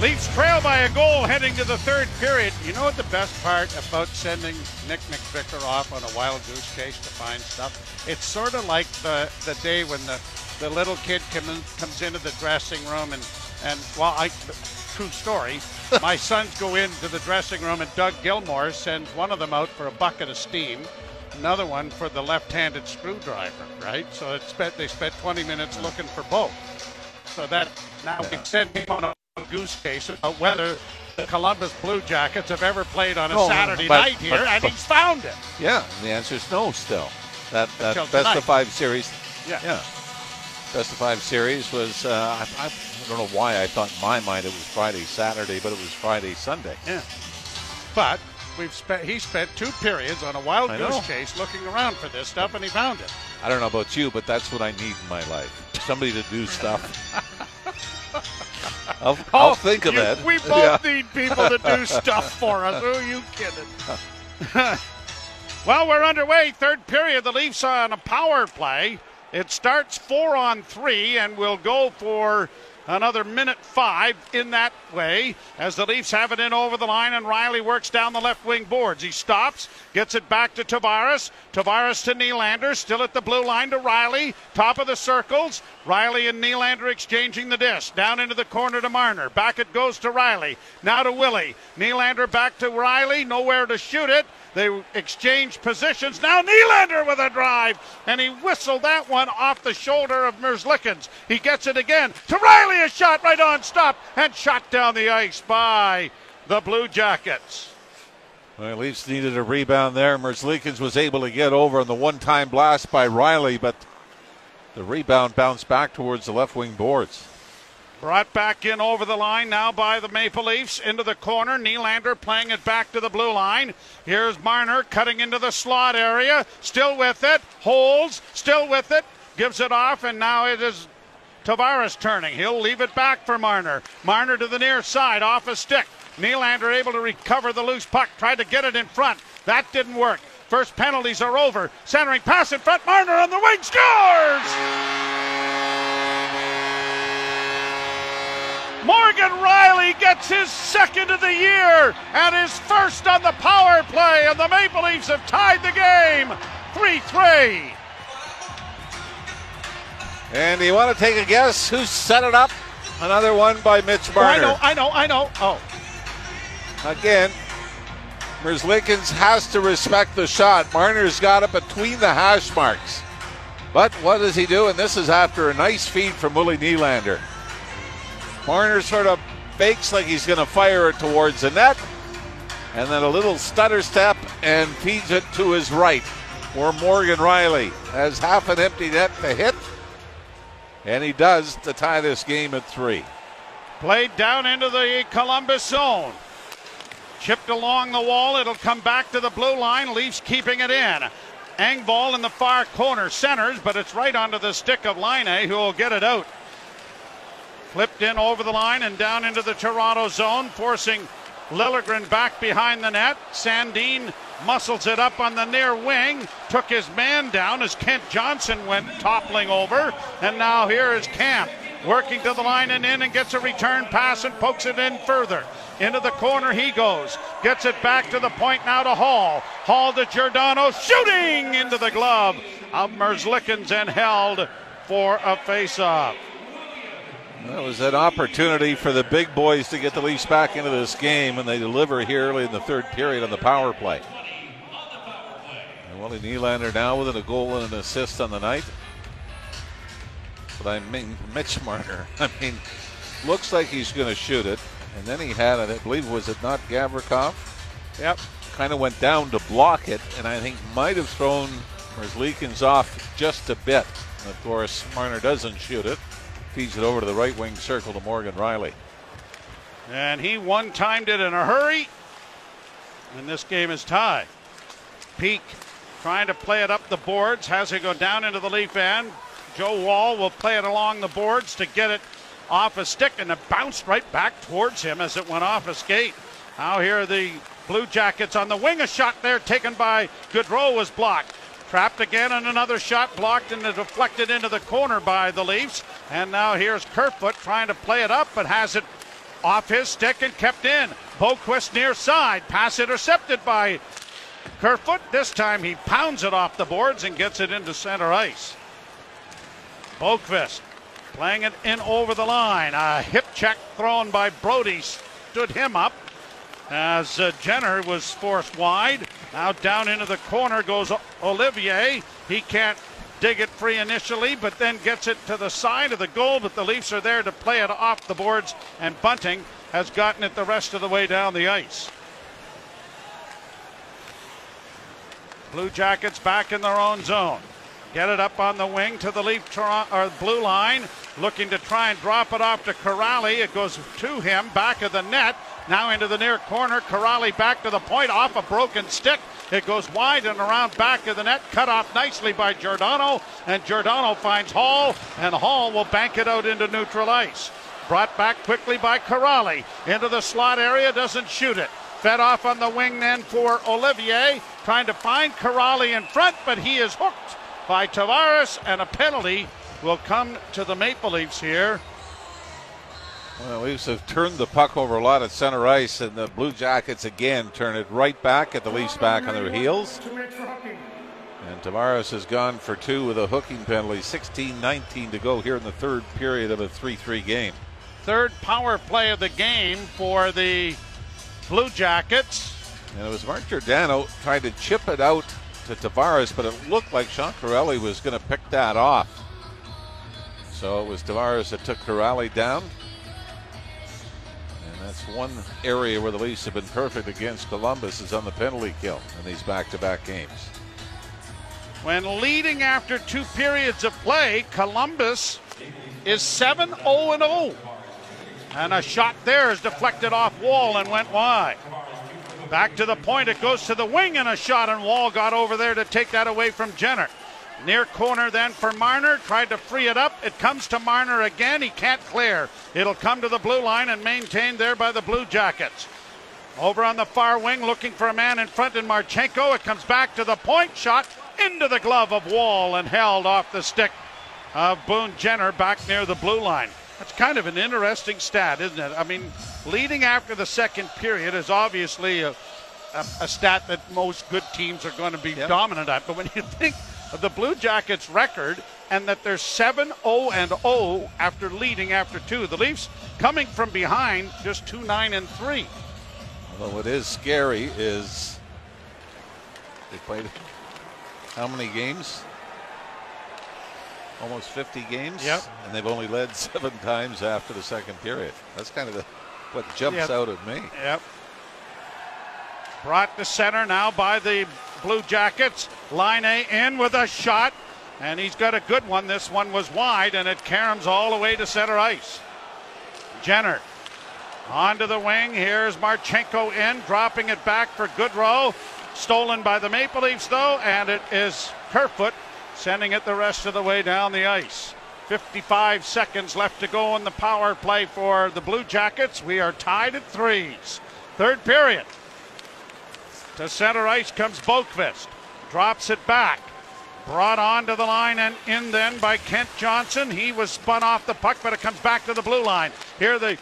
Leafs trail by a goal heading to the third period. You know what the best part about sending Nick McVicker off on a wild goose chase to find stuff? It's sort of like the, the day when the, the little kid come in, comes into the dressing room and, and well, I, true story, my sons go into the dressing room and Doug Gilmour sends one of them out for a bucket of steam another one for the left-handed screwdriver, right? So spent, they spent 20 minutes looking for both. So that now we send him on a goose chase about whether the Columbus Blue Jackets have ever played on a No, Saturday but- night here, but- and he's found it. Yeah, the answer is no. Still, that that best tonight. of five series. Yeah. yeah. Best of five series was. Uh, I, I don't know why I thought in my mind it was Friday, Saturday, but it was Friday, Sunday. Yeah. But we've spent he spent two periods on a wild I goose know. chase looking around for this stuff, and he found it. I don't know about you, but that's what I need in my life. Somebody to do stuff. I'll, oh, I'll think of Oh, you- it. We both Yeah. need people to do stuff for us. Who are you kidding? well, we're underway. Third period. The Leafs are on a power play. It starts four on three, and we'll go for another minute five in that way as the Leafs have it in over the line, and Rielly works down the left wing boards. He stops, gets it back to Tavares. Tavares to Nylander, still at the blue line to Rielly. Top of the circles. Rielly and Nylander exchanging the disc. Down into the corner to Marner. Back it goes to Rielly. Now to Willie. Nylander back to Rielly. Nowhere to shoot it. They exchange positions. Now Nylander with a drive, and he whistled that one off the shoulder of Merzlikins. He gets it again to Rielly. A shot right on stop and shot down the ice by the Blue Jackets. Well, Leafs needed a rebound there. Merzlikins was able to get over on the one-time blast by Rielly, but the rebound bounced back towards the left wing boards. Brought back in over the line now by the Maple Leafs into the corner. Nylander playing it back to the blue line. Here's Marner cutting into the slot area. Still with it. Holds. Still with it. Gives it off, and now it is Tavares turning. He'll leave it back for Marner. Marner to the near side off a stick. Nylander able to recover the loose puck. Tried to get it in front. That didn't work. First penalties are over. Centering pass in front. Marner on the wing scores! Morgan Rielly gets his second of the year and his first on the power play, and the Maple Leafs have tied the game 3 3. And do you want to take a guess who set it up? Another one by Mitch Oh, I know, I know, I know. Oh, Again, Merzlikins has to respect the shot. Marner's got it between the hash marks. But what does he do? And this is after a nice feed from Willie Nylander. Marner sort of fakes like he's going to fire it towards the net. And then a little stutter step and feeds it to his right. Where Morgan Rielly has half an empty net to hit. And he does to tie this game at three. played down into the Columbus zone. Chipped along the wall. It'll come back to the blue line. Leafs keeping it in. Engvall in the far corner centers, but it's right onto the stick of Laine, who will get it out. Flipped in over the line and down into the Toronto zone, forcing Liljegren back behind the net. Sandin muscles it up on the near wing, took his man down as Kent Johnson went toppling over, and now here is Kämpf working to the line and in and gets a return pass and pokes it in further. Into the corner he goes. Gets it back to the point now to Holl. Holl to Giordano, shooting into the glove of Merzlikins and held for a face-off. That was an opportunity for the big boys to get the Leafs back into this game, and they deliver here early in the third period on the power play. Willie Nylander now with a goal and an assist on the night. But I mean, Mitch Marner, I mean, looks like he's going to shoot it. And then he had it, I believe, was it not Gavrikov? Yep. Kind of went down to block it, and I think might have thrown Merzlikins off just a bit. And of course, Marner doesn't shoot it. Feeds it over to the right wing circle to Morgan Rielly. And he one timed it in a hurry. And this game is tied. Peeke trying to play it up the boards, has it go down into the leaf end. Joe Woll will play it along the boards to get it off a stick, and it bounced right back towards him as it went off a skate. Now here are the Blue Jackets on the wing. A shot there taken by Gaudreau was blocked. Trapped again, and another shot blocked and deflected into the corner by the Leafs. And now here's Kerfoot trying to play it up, but has it off his stick and kept in. Boqvist near side. Pass intercepted by Kerfoot. This time he pounds it off the boards and gets it into center ice. Boqvist playing it in over the line. A hip check thrown by Brodie stood him up as uh, Jenner was forced wide. Now down into the corner goes Olivier. He can't dig it free initially, but then gets it to the side of the goal. But the Leafs are there to play it off the boards, and Bunting has gotten it the rest of the way down the ice. Blue Jackets back in their own zone. Get it up on the wing to the Leaf or blue line, looking to try and drop it off to Kuraly. It goes to him, back of the net. Now into the near corner. Kuraly back to the point, off a broken stick. It goes wide and around back of the net, cut off nicely by Giordano. And Giordano finds Holl, and Holl will bank it out into neutral ice. Brought back quickly by Kuraly into the slot area, doesn't shoot it. Fed off on the wing then for Olivier, trying to find Kuraly in front, but he is hooked by Tavares, and a penalty will come to the Maple Leafs here. Well, Leafs have turned the puck over a lot at center ice, and the Blue Jackets again turn it right back at the Leafs back on their heels. And Tavares has gone for two with a hooking penalty. 16 19 to go here in the third period of a 3 3 game. Third power play of the game for the Blue Jackets. And it was Mark Giordano trying to chip it out to Tavares, but it looked like Sean Kuraly was going to pick that off. So it was Tavares that took Kuraly down. And that's one area where the Leafs have been perfect against Columbus is on the penalty kill in these back-to-back games. When leading after two periods of play, Columbus is 7 0 0. And a shot there is deflected off Woll and went wide. Back to the point. It goes to the wing, and a shot, and Woll got over there to take that away from Jenner. Near corner then for Marner. Tried to free it up. It comes to Marner again. He can't clear. It'll come to the blue line and maintained there by the Blue Jackets. Over on the far wing, looking for a man in front in Marchenko. It comes back to the point. Shot into the glove of Woll and held off the stick of Boone Jenner back near the blue line. That's kind of an interesting stat, isn't it? I mean, leading after the second period is obviously a, a, a stat that most good teams are going to be yep. dominant at. But when you think of the Blue Jackets' record and that they're 7 0 and 0 after leading after two, the Leafs coming from behind just 2 9 and 3. Well, what is scary is they played how many games? almost 50 games. Yep. And they've only led seven times after the second period. That's kind of the, what jumps yep. out at me. Yep. Brought to center now by the Blue Jackets. Laine in with a shot, and he's got a good one. This one was wide, and it caroms all the way to center ice. Jenner onto the wing. Here's Marchenko in, dropping it back for Gaudreau. Stolen by the Maple Leafs, though, and it is Kerfoot sending it the rest of the way down the ice. 55 seconds left to go in the power play for the Blue Jackets. We are tied at threes. Third period. To center ice comes Boqvist. Drops it back. Brought onto the line and in then by Kent Johnson. He was spun off the puck, but it comes back to the blue line. Here the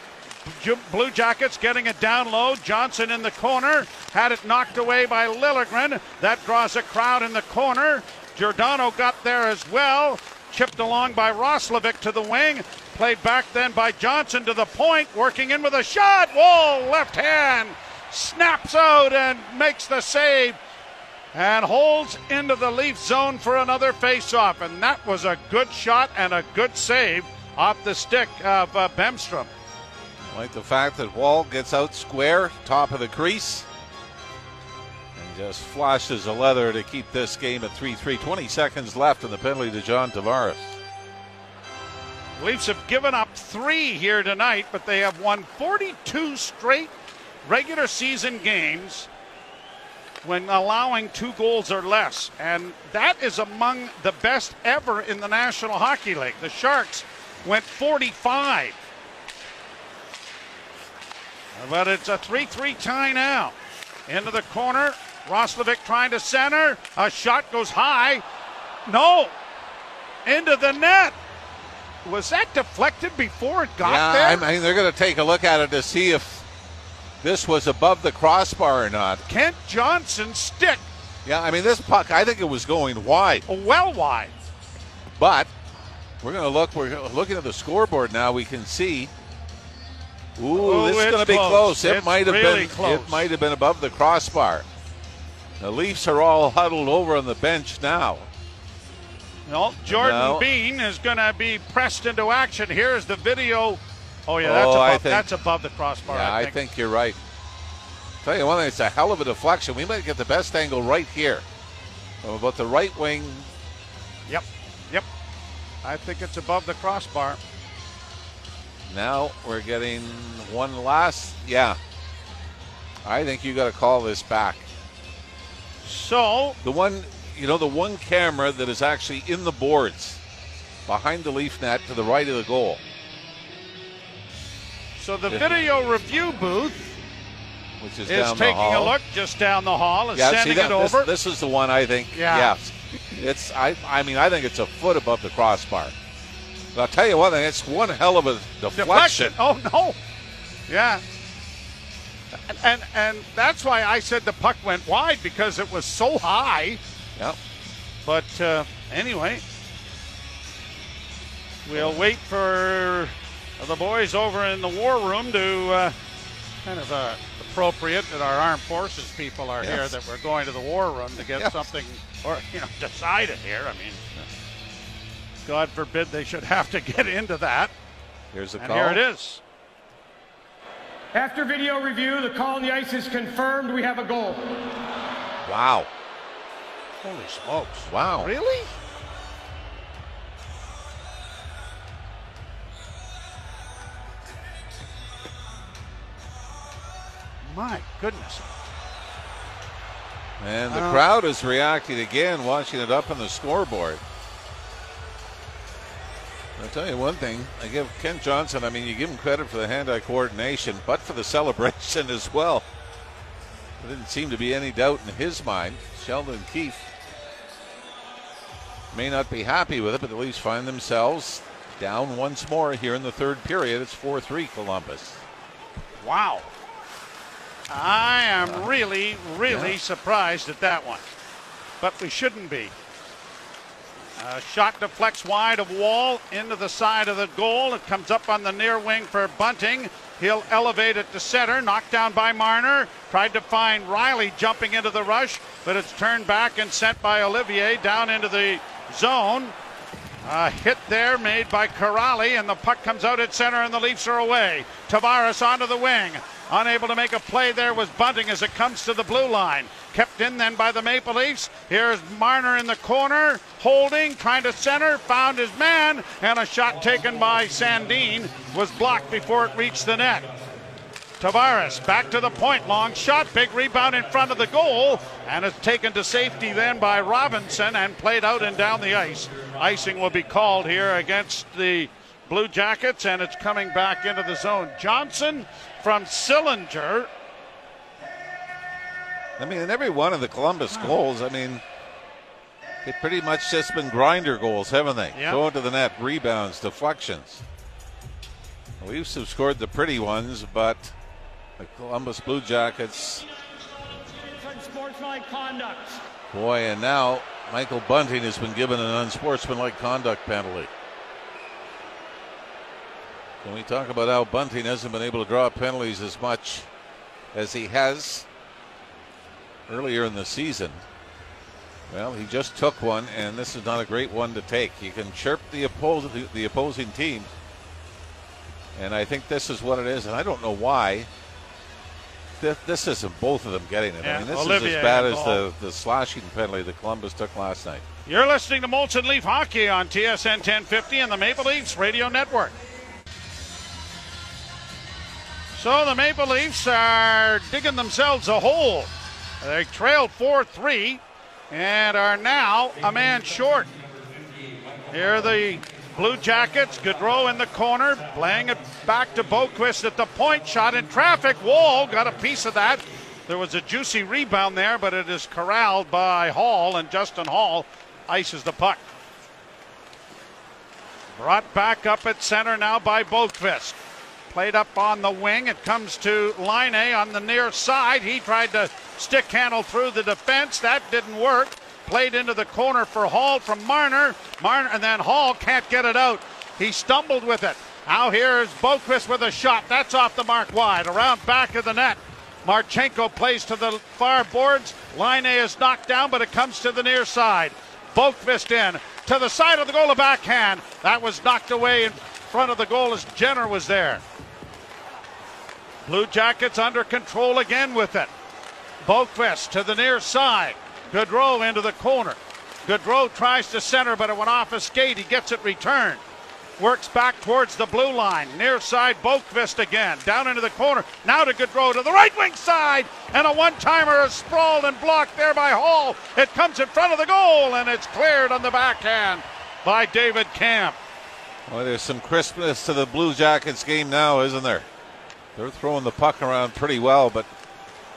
Blue Jackets getting it down low. Johnson in the corner. Had it knocked away by Liljegren. That draws a crowd in the corner. Giordano got there as well. Chipped along by Roslovic to the wing. Played back then by Johnson to the point. Working in with a shot. Woll left hand. Snaps out and makes the save. And holds into the Leaf zone for another faceoff. And that was a good shot and a good save off the stick of uh, Bemstrom. Like the fact that Woll gets out square, top of the crease. Just flashes a leather to keep this game at 3 3. 20 seconds left in the penalty to John Tavares. Leafs have given up three here tonight, but they have won 42 straight regular season games when allowing two goals or less. And that is among the best ever in the National Hockey League. The Sharks went 45. But it's a 3 3 tie now. Into the corner. Roslovic trying to center. A shot goes high. No. Into the net. was that deflected before it got yeah, there? I mean, they're going to take a look at it to see if this was above the crossbar or not. Kent Johnson stick Yeah, I mean, this puck, I think it was going wide. well wide. But we're going to look. We're looking at the scoreboard now. We can see. Ooh, Oh, this is oh, going to be close. close. It might have really been. close. It might have been above the crossbar. The Leafs are all huddled over on the bench now. No, Jordan No. Bean is going to be pressed into action. Here's the video. Oh yeah, that's Oh, I above, think- that's above the crossbar. yeah, I I think. think you're right. Tell you one thing, it's a hell of a deflection. We might get the best angle right here, from about the right wing. Yep, yep. I think it's above the crossbar. Now we're getting one last. Yeah, I think you got to call this back. So The one, you know, the one camera that is actually in the boards behind the leaf net to the right of the goal. So the video review booth Which is, is down the taking a look just down the hall, is Yeah, see sending that, it over. this is the one I think. Yeah. Yes, it's. I. I mean, I think it's a foot above the crossbar. But I'll tell you one thing. It's one hell of a deflection. Deflection. Oh no. Yeah. And, and that's why I said the puck went wide because it was so high. Yep. But uh, anyway, we'll wait for the boys over in the war room to uh, kind of uh, appropriate that our armed forces people are here, that we're going to the war room to get Yes. something or you know decided here. I mean, God forbid they should have to get into that. Here's the And call. here it is. After video review, the call on the ice is confirmed. We have a goal. Wow. Holy smokes! Wow. Really? My goodness. And the Uh, crowd is reacting again, watching it up on the scoreboard. I'll tell you one thing. I give Kent Johnson, I mean, you give him credit for the hand eye coordination, but for the celebration as well. There didn't seem to be any doubt in his mind. Sheldon Keefe may not be happy with it, but the Leafs find themselves down once more here in the third period. It's 4 3 Columbus. Wow. I am uh, really, really Yeah. surprised at that one. But we shouldn't be. Uh, shot deflects wide of Woll into the side of the goal. It comes up on the near wing for Bunting. He'll elevate it to center. Knocked down by Marner. Tried to find Rielly jumping into the rush, but it's turned back and sent by Olivier down into the zone. A hit there made by Kuraly, and the puck comes out at center, and the Leafs are away. Tavares onto the wing. Unable to make a play there was Bunting as it comes to the blue line. Kept in then by the Maple Leafs. Here's Marner in the corner, holding, trying to center, found his man, and a shot taken by Sandin was blocked before it reached the net. Tavares back to the point, long shot, big rebound in front of the goal, and it's taken to safety then by Robinson and played out and down the ice. Icing will be called here against the Blue Jackets, and it's coming back into the zone. Johnson from Sillinger. I mean, in every one of the Columbus goals, I mean, it pretty much just been grinder goals, haven't they? Yeah. Going to the net, rebounds, deflections. Have scored the pretty ones, but the Columbus Blue Jackets, boy, and now Michael Bunting has been given an unsportsmanlike conduct penalty. When we talk about how Bunting hasn't been able to draw penalties as much as he has earlier in the season, well, he just took one, and this is not a great one to take. You can chirp the opposing the opposing team, and I think this is what it is. And I don't know why. Th- This isn't both of them getting it. Yeah, I mean, this is as bad as the, the slashing penalty that Columbus took last night. You're listening to Molson Leaf Hockey on TSN 1050 and the Maple Leafs Radio Network. So the Maple Leafs are digging themselves a hole. They trailed 4 3 and are now a man short. Here are the Blue Jackets. Gaudreau in the corner, playing it back to Boqvist at the point. Shot in traffic. Woll got a piece of that. There was a juicy rebound there, but it is corralled by Holl, and Justin Holl ices the puck. Brought back up at center now by Boqvist. Played up on the wing. It comes to Laine on the near side. He tried to stick handle through the defense. That didn't work. Played into the corner for Holl from Marner. Marner and then Holl can't get it out. He stumbled with it. Now here's Boqvist with a shot. That's off the mark wide. Around back of the net. Marchenko plays to the far boards. Laine is knocked down, but it comes to the near side. Boqvist in to the side of the goal, a backhand. That was knocked away in front of the goal as Jenner was there. Blue Jackets under control again with it. Boqvist to the near side. Gaudreau into the corner. Gaudreau tries to center, but it went off his skate. He gets it returned. Works back towards the blue line. Near side, Boqvist again. Down into the corner. Now to Gaudreau to the right wing side. And a one timer is sprawled and blocked there by Holl. It comes in front of the goal, and it's cleared on the backhand by David Kämpf. Well, there's some crispness to the Blue Jackets game now, isn't there? They're throwing the puck around pretty well, but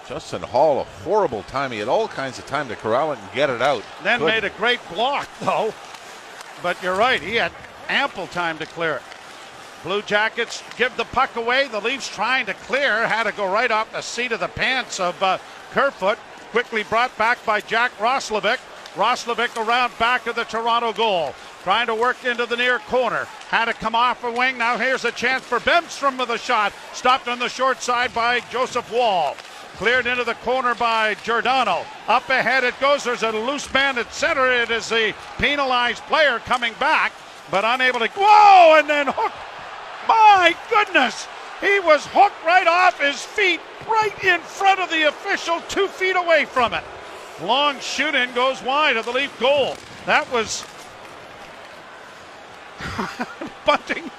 Justin Holl, a horrible time. He had all kinds of time to corral it and get it out. Then made a great block, though. But you're right, he had ample time to clear it. Blue Jackets give the puck away. The Leafs trying to clear had to go right off the seat of the pants of uh, Kerfoot. Quickly brought back by Jack Roslovic. Roslovic around back of the Toronto goal. Trying to work into the near corner. Had to come off a wing. Now here's a chance for Bemstrom with a shot. Stopped on the short side by Joseph Woll. Cleared into the corner by Giordano. Up ahead it goes. There's a loose man at center. It is the penalized player coming back, but unable to. Whoa! And then hook. My goodness! He was hooked right off his feet, right in front of the official, two feet away from it. Long shoot in goes wide of the Leaf goal. That was Bunting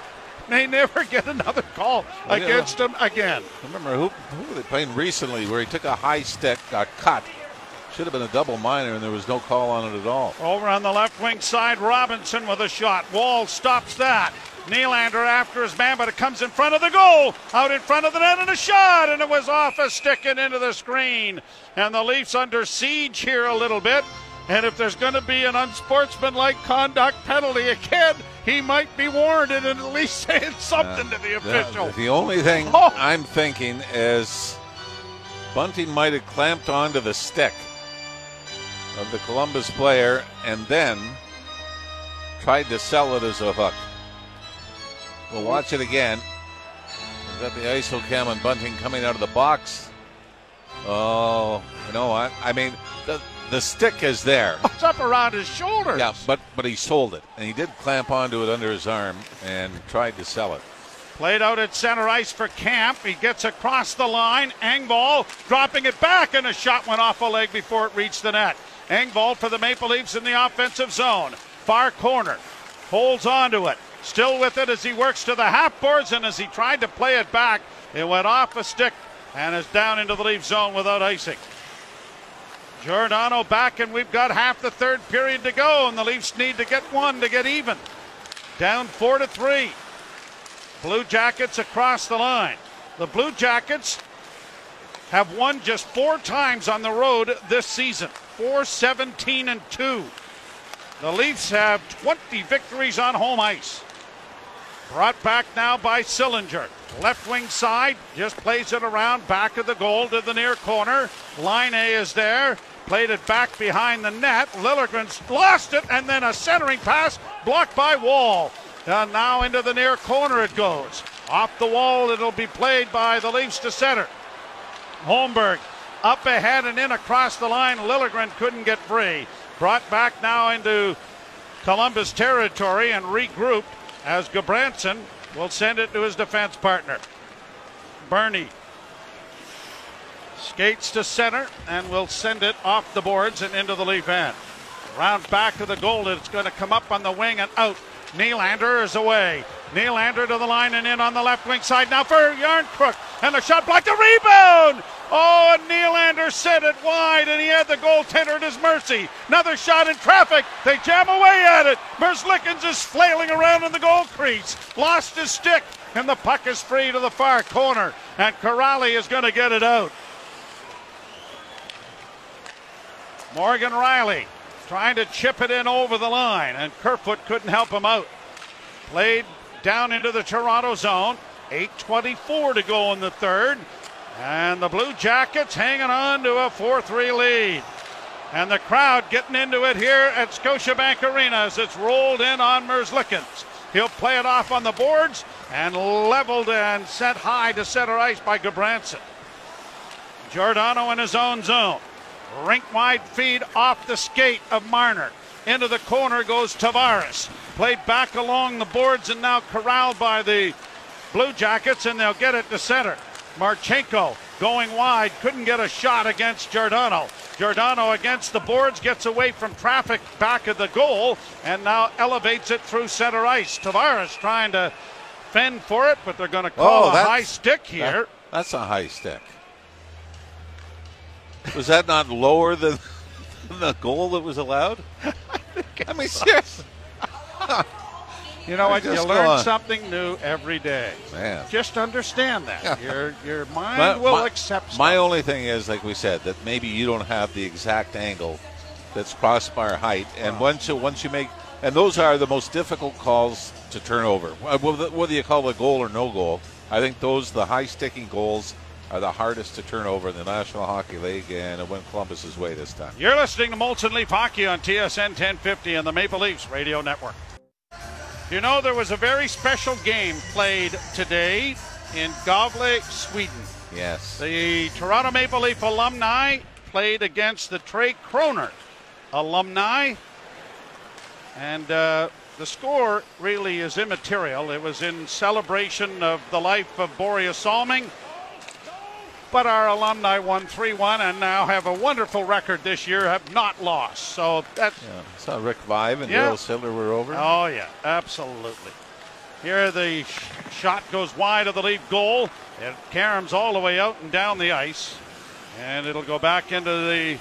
may never get another call Well, yeah. against him again. Remember who, who were they playing recently where he took a high stick, got cut. Should have been a double minor, and there was no call on it at all. Over on the left wing side, Robinson with a shot. Woll stops that. Nylander after his man, but it comes in front of the goal. Out in front of the net and a shot, and it was off a stick and into the screen. And the Leafs under siege here a little bit. And if there's going to be an unsportsmanlike conduct penalty again, he might be warranted in at least saying something to the uh, official. The, the only thing Oh. I'm thinking is Bunting might have clamped onto the stick of the Columbus player and then tried to sell it as a hook. We'll watch it again. We've got the ISO cam on Bunting coming out of the box. Oh, you know what? I mean, the the stick is there. It's up around his shoulders. Yeah, but but he sold it, and he did clamp onto it under his arm and tried to sell it. Played out at center ice for Kämpf. He gets across the line. Engvall dropping it back, and a shot went off a leg before it reached the net. Engvall for the Maple Leafs in the offensive zone. Far corner. Holds on to it. Still with it as he works to the half boards, and as he tried to play it back, it went off a stick and is down into the Leaf zone without icing. Giordano back, and we've got half the third period to go, and the Leafs need to get one to get even. Down four to three. Blue Jackets across the line. The Blue Jackets have won just four times on the road this season 4 17 and 2. The Leafs have 20 victories on home ice. Brought back now by Sillinger. Left wing side, just plays it around, back of the goal to the near corner. Laine is there. Played it back behind the net. Liljegren's lost it, and then a centering pass blocked by Woll. And now into the near corner it goes. Off the wall, it'll be played by the Leafs to center. Holmberg up ahead and in across the line. Liljegren couldn't get free. Brought back now into Columbus territory and regrouped as Gudbranson will send it to his defense partner. Bernie skates to center and will send it off the boards and into the leaf end. Round back of the goal, it's going to come up on the wing and out. Nylander is away. Nylander to the line and in on the left wing side now for Jarnkrok. And the shot blocked, The rebound! Oh, and Nylander sent it wide and he had the goaltender at his mercy. Another shot in traffic. They jam away at it. Merzlikins is flailing around in the goal crease. Lost his stick and the puck is free to the far corner. And Kuraly is going to get it out. Morgan Rielly trying to chip it in over the line, and Kerfoot couldn't help him out. Played down into the Toronto zone. 8.24 to go in the third. And the Blue Jackets hanging on to a 4 3 lead. And the crowd getting into it here at Scotiabank Arena as it's rolled in on Merzlikins. He'll play it off on the boards and leveled and sent high to center ice by Gudbranson. Giordano in his own zone. Rink wide feed off the skate of Marner. Into the corner goes Tavares. Played back along the boards and now corralled by the Blue Jackets, and they'll get it to center. Marchenko going wide, couldn't get a shot against Giordano. Giordano against the boards, gets away from traffic back of the goal, and now elevates it through center ice. Tavares trying to fend for it, but they're going to call Oh, a high stick here. That- that's a high stick. Was that not lower than the goal that was allowed? I mean, seriously. You know what? Just You learn on. something new every day. Man. Just understand that. Yeah. Your your mind My- will my- accept My only thing is, like we said, that maybe you don't have the exact angle that's crossbar height, and once you once you make, and those are the most difficult calls to turn over. Uh, whether whether you call it a goal or no goal, I think those the high sticking goals are the hardest to turn over in the National Hockey League, and it went Columbus's way this time. You're listening to Molson Leaf Hockey on TSN 1050 and the Maple Leafs Radio Network. You know, there was a very special game played today in Gavle, Sweden. Yes. The Toronto Maple Leaf alumni played against the Tre Kronor alumni. And uh, the score really is immaterial. It was in celebration of the life of Börje Salming. But our alumni won 3 1 and now have a wonderful record this year, have not lost. So that's. Yeah. Saw Rick Vaive and Yeah. Darryl Sittler were over. Oh, yeah, absolutely. Here the sh- shot goes wide of the lead goal. It caroms all the way out and down the ice. And it'll go back into the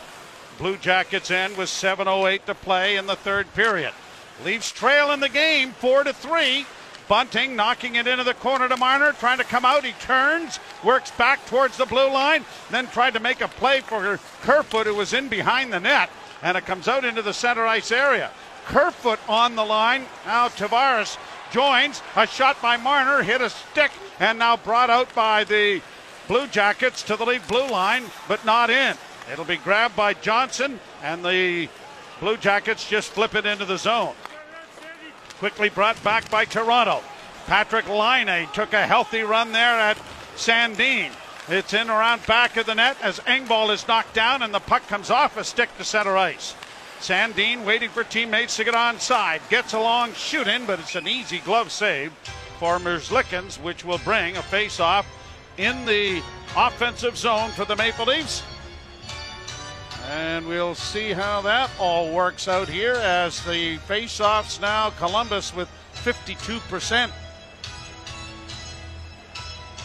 Blue Jackets end with 7.08 to play in the third period. Leafs trail in the game, 4 to 3. Bunting knocking it into the corner to Marner, trying to come out. He turns, works back towards the blue line, then tried to make a play for Kerfoot, who was in behind the net, and it comes out into the center ice area. Kerfoot on the line. Now Tavares joins. A shot by Marner, hit a stick, and now brought out by the Blue Jackets to the lead blue line, but not in. It'll be grabbed by Johnson, and the Blue Jackets just flip it into the zone. Quickly brought back by Toronto. Patrick Laine took a healthy run there at Sandin. It's in around back of the net as Engvall is knocked down and the puck comes off a stick to center ice. Sandin waiting for teammates to get onside. Gets a along shooting, but it's an easy glove save for Merzlikins, which will bring a face-off in the offensive zone for the Maple Leafs. And we'll see how that all works out here as the face-offs now Columbus with 52%.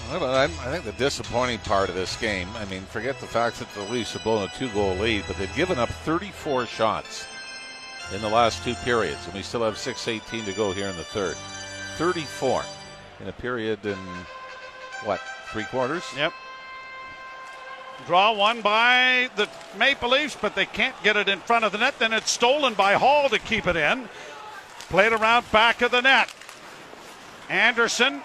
Well, I'm, I think the disappointing part of this game, I mean, forget the fact that the Leafs have blown a two goal lead, but they've given up 34 shots in the last two periods, and we still have 6.18 to go here in the third. 34 in a period in, what, three quarters? Yep. Draw one by the Maple Leafs, but they can't get it in front of the net. Then it's stolen by Holl to keep it in. Played around back of the net. Anderson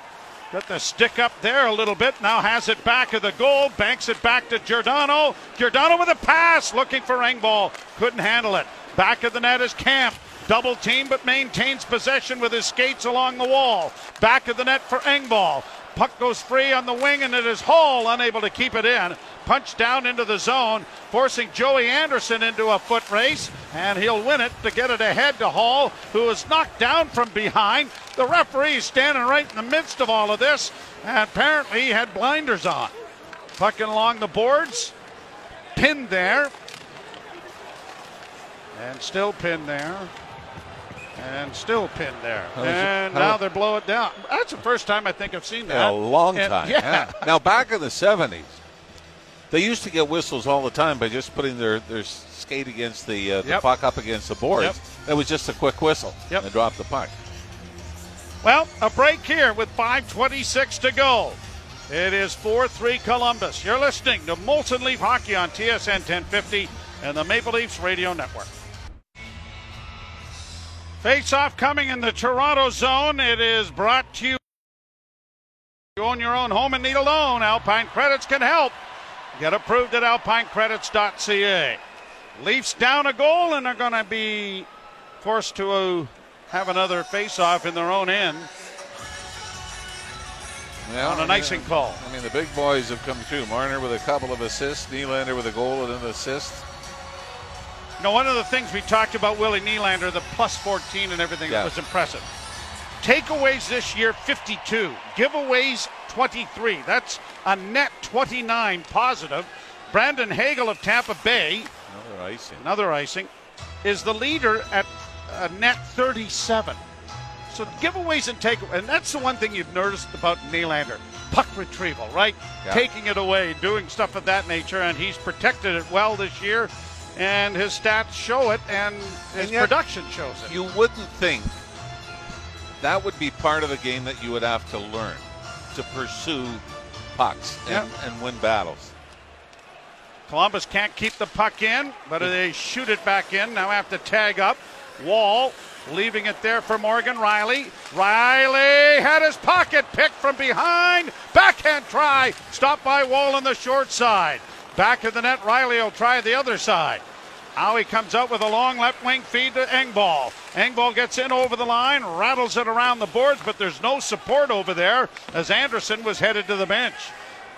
got the stick up there a little bit. Now has it back of the goal. Banks it back to Giordano. Giordano with a pass, looking for Engvall. Couldn't handle it. Back of the net is Kämpf. Double team, but maintains possession with his skates along the wall. Back of the net for Engvall. Puck goes free on the wing, and it is Holl unable to keep it in. Punched down into the zone, forcing Joey Anderson into a foot race, and he'll win it to get it ahead to Holl, who is knocked down from behind. The referee is standing right in the midst of all of this, and apparently he had blinders on. Pucking along the boards, pinned there, and still pinned there. And still pinned there. How does it- And now they're blowing it down. That's the first time I think I've seen that. In a long And- time. yeah. Now, back in the 70s, they used to get whistles all the time by just putting their, their skate against the, uh, the Yep. puck up against the boards. Yep. It was just a quick whistle. Yep. And they dropped the puck. Well, a break here with 5.26 to go. It is 4 3 Columbus. You're listening to Molson Leaf Hockey on TSN 1050 and the Maple Leafs Radio Network. Face off coming in the Toronto zone. It is brought to you. You own your own home and need a loan. Alpine Credits can help. Get approved at alpinecredits.ca. Leafs down a goal and are going to be forced to uh, have another face-off in their own end Well, on an I mean, icing call. I mean, the big boys have come through. Marner with a couple of assists, Nylander with a goal and an assist. You know, one of the things we talked about Willie Nylander, the plus 14 and everything, Yeah. that was impressive. Takeaways this year, 52. Giveaways, 23. That's a net 29 positive. Brandon Hagel of Tampa Bay, Another icing. another icing, is the leader at a net 37. So giveaways and takeaways, and that's the one thing you've noticed about Nylander. Puck retrieval, right? Yeah. Taking it away, doing stuff of that nature, and he's protected it well this year, and his stats show it, and his And yet- production shows it. You wouldn't think that would be part of the game that you would have to learn to pursue pucks and, and win battles. Columbus can't keep the puck in, but they shoot it back in. Now have to tag up. Woll leaving it there for Morgan Rielly. Rielly had his pocket picked from behind. Backhand try. Stopped by Woll on the short side. Back of the net, Rielly will try the other side. Now he comes out with a long left wing feed to Engvall. Engvall gets in over the line, rattles it around the boards, but there's no support over there as Anderson was headed to the bench.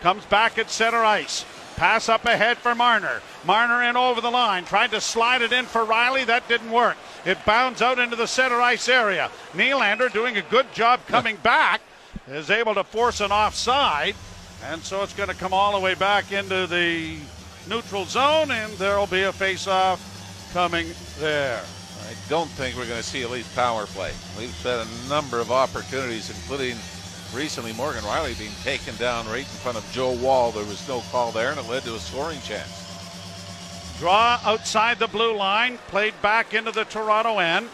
Comes back at center ice. Pass up ahead for Marner. Marner in over the line, tried to slide it in for Rielly. That didn't work. It bounds out into the center ice area. Nylander doing a good job coming back, is able to force an offside, and so it's going to come all the way back into the neutral zone, and there'll be a face-off coming there. I don't think we're going to see a Leaf power play. We've had a number of opportunities, including recently Morgan Rielly being taken down right in front of Joe Woll. There was no call there, and it led to a scoring chance. Draw outside the blue line, played back into the Toronto end.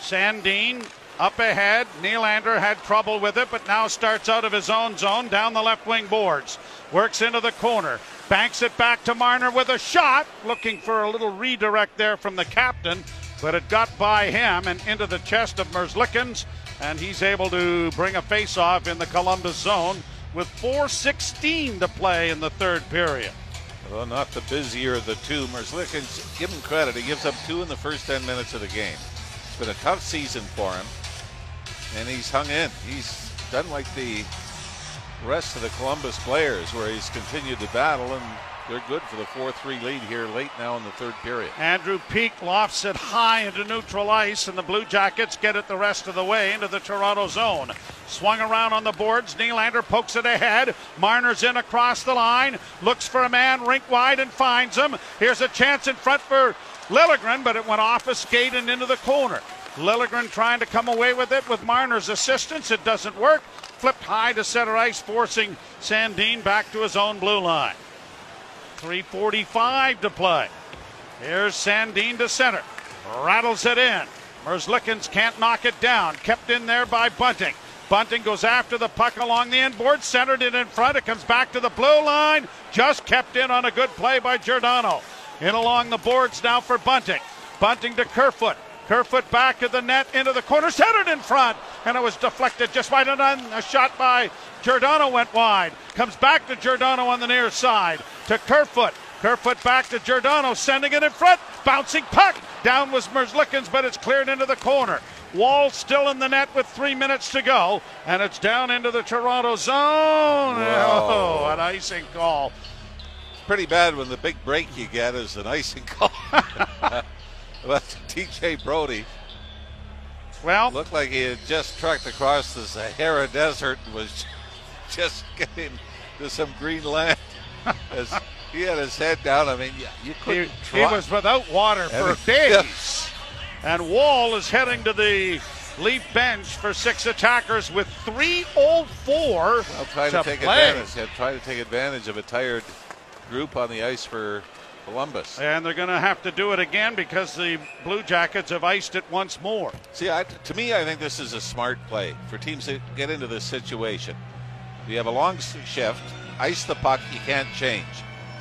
Sandin up ahead. Nylander had trouble with it, but now starts out of his own zone down the left wing boards. Works into the corner. Banks it back to Marner with a shot. Looking for a little redirect there from the captain, but it got by him and into the chest of Merzlikins, and he's able to bring a face off in the Columbus zone with 4.16 to play in the third period. Well, not the busier of the two. Merzlikins, give him credit. He gives up two in the first 10 minutes of the game. It's been a tough season for him, and he's hung in. He's done like the rest of the Columbus players, where he's continued to battle, and they're good for the 4 3 lead here late now in the third period. Andrew Peeke lofts it high into neutral ice, and the Blue Jackets get it the rest of the way into the Toronto zone. Swung around on the boards. Nylander pokes it ahead. Marner's in across the line. Looks for a man rink wide and finds him. Here's a chance in front for Liljegren, but it went off a skate and into the corner. Liljegren trying to come away with it with Marner's assistance. It doesn't work. Flipped high to center ice, forcing Sandin back to his own blue line. 3.45 to play. Here's Sandin to center. Rattles it in. Merzlikins can't knock it down. Kept in there by Bunting. Bunting goes after the puck along the inboard, centered it in front. It comes back to the blue line. Just kept in on a good play by Giordano. In along the boards now for Bunting. Bunting to Kerfoot. Kerfoot back to the net into the corner, centered in front, and it was deflected just wide and on. A shot by Giordano went wide. Comes back to Giordano on the near side to Kerfoot. Kerfoot back to Giordano, sending it in front. Bouncing puck. Down was Merzlikins, but it's cleared into the corner. Woll still in the net with three minutes to go, and it's down into the Toronto zone. Whoa. Oh, an icing call. Pretty bad when the big break you get is an icing call. but TJ Brodie Well, looked like he had just trucked across the Sahara Desert and was just getting to some green land. As he had his head down, I mean, you, you he, couldn't he try. was without water for days. And Woll is heading to the Leaf bench for six attackers with 3.04 I'll try to, to take play. advantage. Yeah, try to take advantage of a tired group on the ice for Columbus. And they're going to have to do it again because the Blue Jackets have iced it once more. See, I, to me, I think this is a smart play for teams that get into this situation. You have a long shift, ice the puck, you can't change.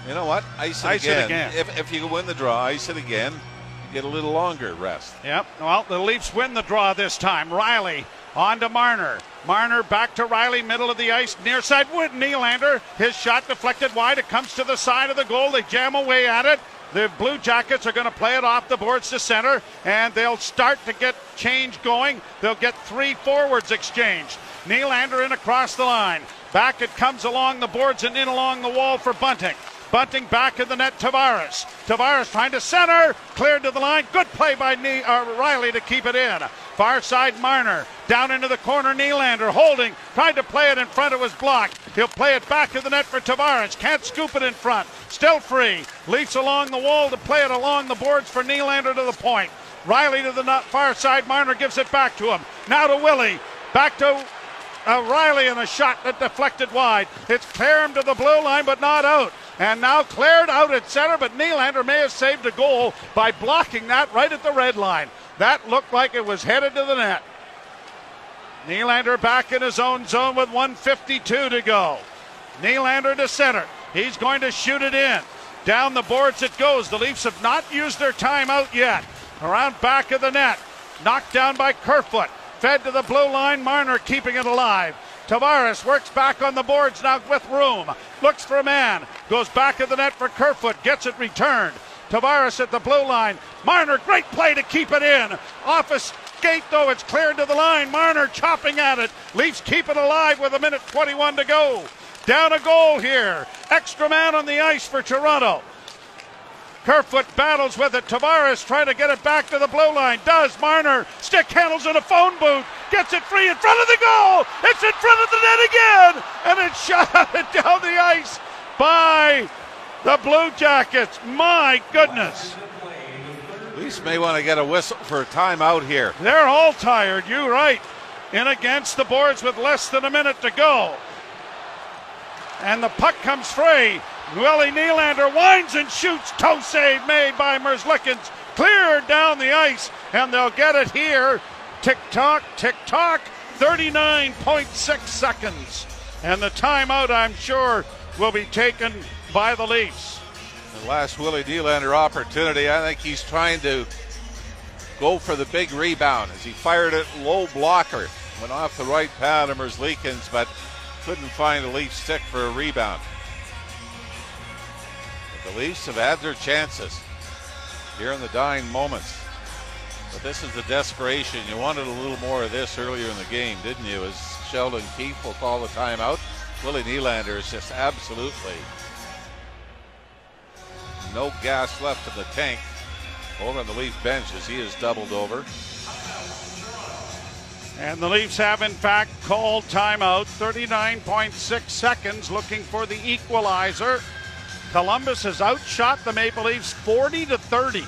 You know what? Ice it Ice it again. again. If, if you win the draw, ice it again. You get a little longer rest. Yep. Well, the Leafs win the draw this time. Rielly on to Marner. Marner back to Rielly, middle of the ice, near side. Wood Nylander. His shot deflected wide. It comes to the side of the goal. They jam away at it. The Blue Jackets are going to play it off the boards to center, and they'll start to get change going. They'll get three forwards exchanged. Nylander in across the line. Back it comes along the boards and in along the wall for Bunting. Bunting back in the net, Tavares. Tavares trying to center, cleared to the line. Good play by ne- uh, Rielly to keep it in. Far side Marner. Down into the corner, Nylander holding. Tried to play it in front of his block. He'll play it back to the net for Tavares. Can't scoop it in front. Still free. Leafs along the wall to play it along the boards for Nylander to the point. Rielly to the far side. Marner gives it back to him. Now to Willie. Back to uh, Rielly and a shot that deflected wide. It's clear him to the blue line, but not out and now cleared out at center, but Nylander may have saved a goal by blocking that right at the red line. That looked like it was headed to the net. Nylander back in his own zone with 152 to go. Nylander to center. He's going to shoot it in. Down the boards it goes. The Leafs have not used their timeout yet. Around back of the net. Knocked down by Kerfoot. Fed to the blue line. Marner keeping it alive. Tavares works back on the boards now with room. Looks for a man. Goes back of the net for Kerfoot. Gets it returned. Tavares at the blue line. Marner, great play to keep it in. Off a skate, though, it's cleared to the line. Marner chopping at it. Leafs keep it alive with a minute 21 to go. Down a goal here. Extra man on the ice for Toronto. Kerfoot battles with it. Tavares trying to get it back to the blue line. Does Marner. Stick handles in a phone booth. Gets it free in front of the goal. It's in front of the net again. And it's shot down the ice by the Blue Jackets. My goodness. Leafs may want to get a whistle for a timeout here. They're all tired. You're right. In against the boards with less than a minute to go. And the puck comes free. Willie Nylander winds and shoots. Toe save made by Merzlikins. Cleared down the ice, and they'll get it here. Tick tock, tick tock. 39.6 seconds. And the timeout, I'm sure, will be taken by the Leafs. The last Willie Nylander opportunity, I think he's trying to go for the big rebound as he fired it low blocker. Went off the right pad of Merzlikins, but couldn't find a Leaf stick for a rebound. The Leafs have had their chances here in the dying moments. But this is the desperation. You wanted a little more of this earlier in the game, didn't you? As Sheldon Keefe will call the timeout. Willie Nylander is just absolutely no gas left in the tank. Over on the Leaf bench as he is doubled over. And the Leafs have, in fact, called timeout. 39.6 seconds looking for the equalizer. Columbus has outshot the Maple Leafs 40 to 30.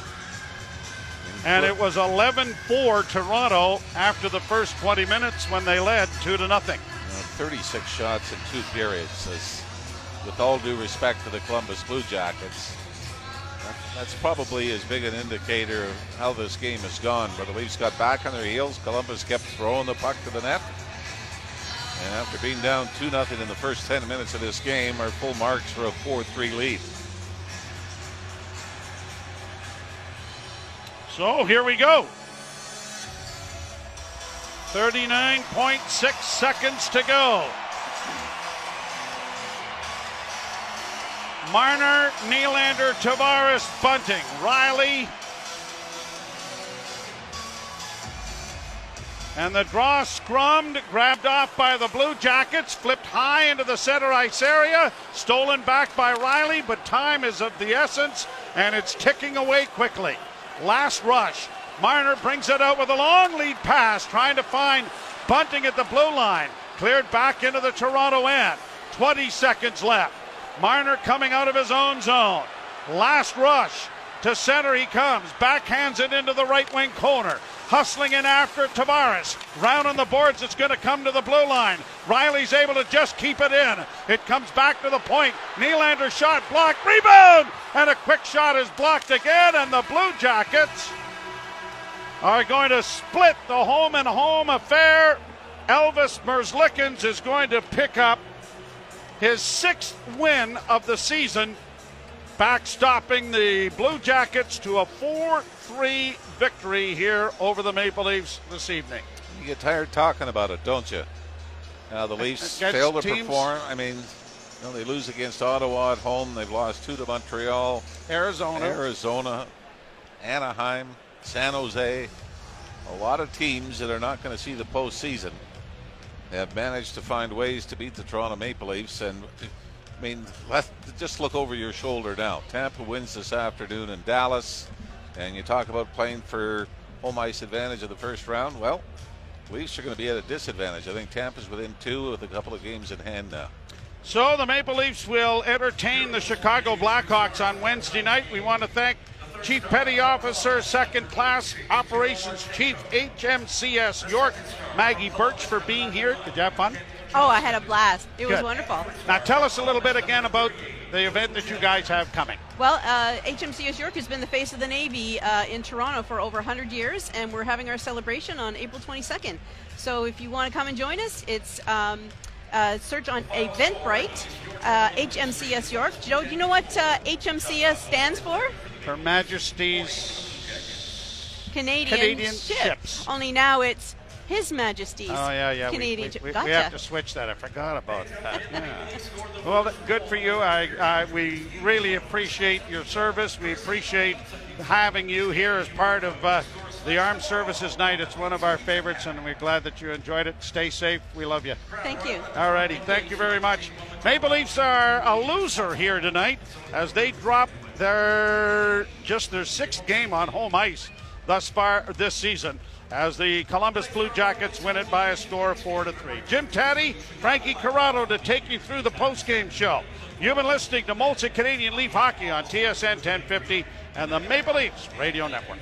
And it was 11-4 Toronto after the first 20 minutes when they led 2 to nothing. 36 shots in two periods. As, with all due respect to the Columbus Blue Jackets, that's probably as big an indicator of how this game has gone. Where the Leafs got back on their heels, Columbus kept throwing the puck to the net. And after being down 2 0 in the first 10 minutes of this game, our full marks for a 4 3 lead. So here we go. 39.6 seconds to go. Marner, Nylander, Tavares, Bunting, Rielly, And the draw scrummed, grabbed off by the Blue Jackets, flipped high into the center ice area, stolen back by Rielly, but time is of the essence, and it's ticking away quickly. Last rush. Marner brings it out with a long lead pass, trying to find Bunting at the blue line. Cleared back into the Toronto end. 20 seconds left. Marner coming out of his own zone. Last rush. To center he comes. Backhands it into the right wing corner. Hustling in after Tavares. Round on the boards, it's going to come to the blue line. Rielly's able to just keep it in. It comes back to the point. Nylander shot blocked. Rebound! And a quick shot is blocked again, and the Blue Jackets are going to split the home and home affair. Elvis Merzlikins is going to pick up his sixth win of the season backstopping the Blue Jackets to a 4 3 victory here over the Maple Leafs this evening. You get tired talking about it, don't you? Now the Leafs fail to teams- perform. I mean, you know, they lose against Ottawa at home. They've lost two to Montreal, Arizona. Arizona, Anaheim, San Jose. A lot of teams that are not going to see the postseason have managed to find ways to beat the Toronto Maple Leafs. And I mean, just look over your shoulder now. Tampa wins this afternoon in Dallas, and you talk about playing for home ice advantage in the first round. Well, Leafs are going to be at a disadvantage. I think Tampa's within two with a couple of games in hand now. So the Maple Leafs will entertain the Chicago Blackhawks on Wednesday night. We want to thank Chief Petty Officer, Second Class Operations Chief HMCS York, Maggie Birch, for being here. Did you have fun? Oh, I had a blast. It was wonderful. Now tell us a little bit again about the event that you guys have coming. Well, uh, HMCS York has been the face of the Navy uh, in Toronto for over 100 years, and we're having our celebration on April 22nd. So if you want to come and join us, it's um, uh, search on Eventbrite, uh, HMCS York. Joe, do you know what uh, HMCS stands for? Her Majesty's. Canadian, Canadian ship. ships. Only now it's His Majesty's Oh yeah, yeah. we- Canadian we, ship. we, gotcha. we have to switch that. I forgot about that. Yeah. well, good for you. I, I we really appreciate your service. We appreciate having you here as part of uh, the Armed Services Night. It's one of our favorites, and we're glad that you enjoyed it. Stay safe. We love you. Thank you. All righty. Thank you very much. Maple Leafs are a loser here tonight as they drop their just their sixth game on home ice thus far this season. As the Columbus Blue Jackets win it by a score of four to three. Jim Tatti, Frankie Corrado to take you through the post-game show. You've been listening to Molson Canadian Leaf Hockey on TSN 1050 and the Maple Leafs Radio Network.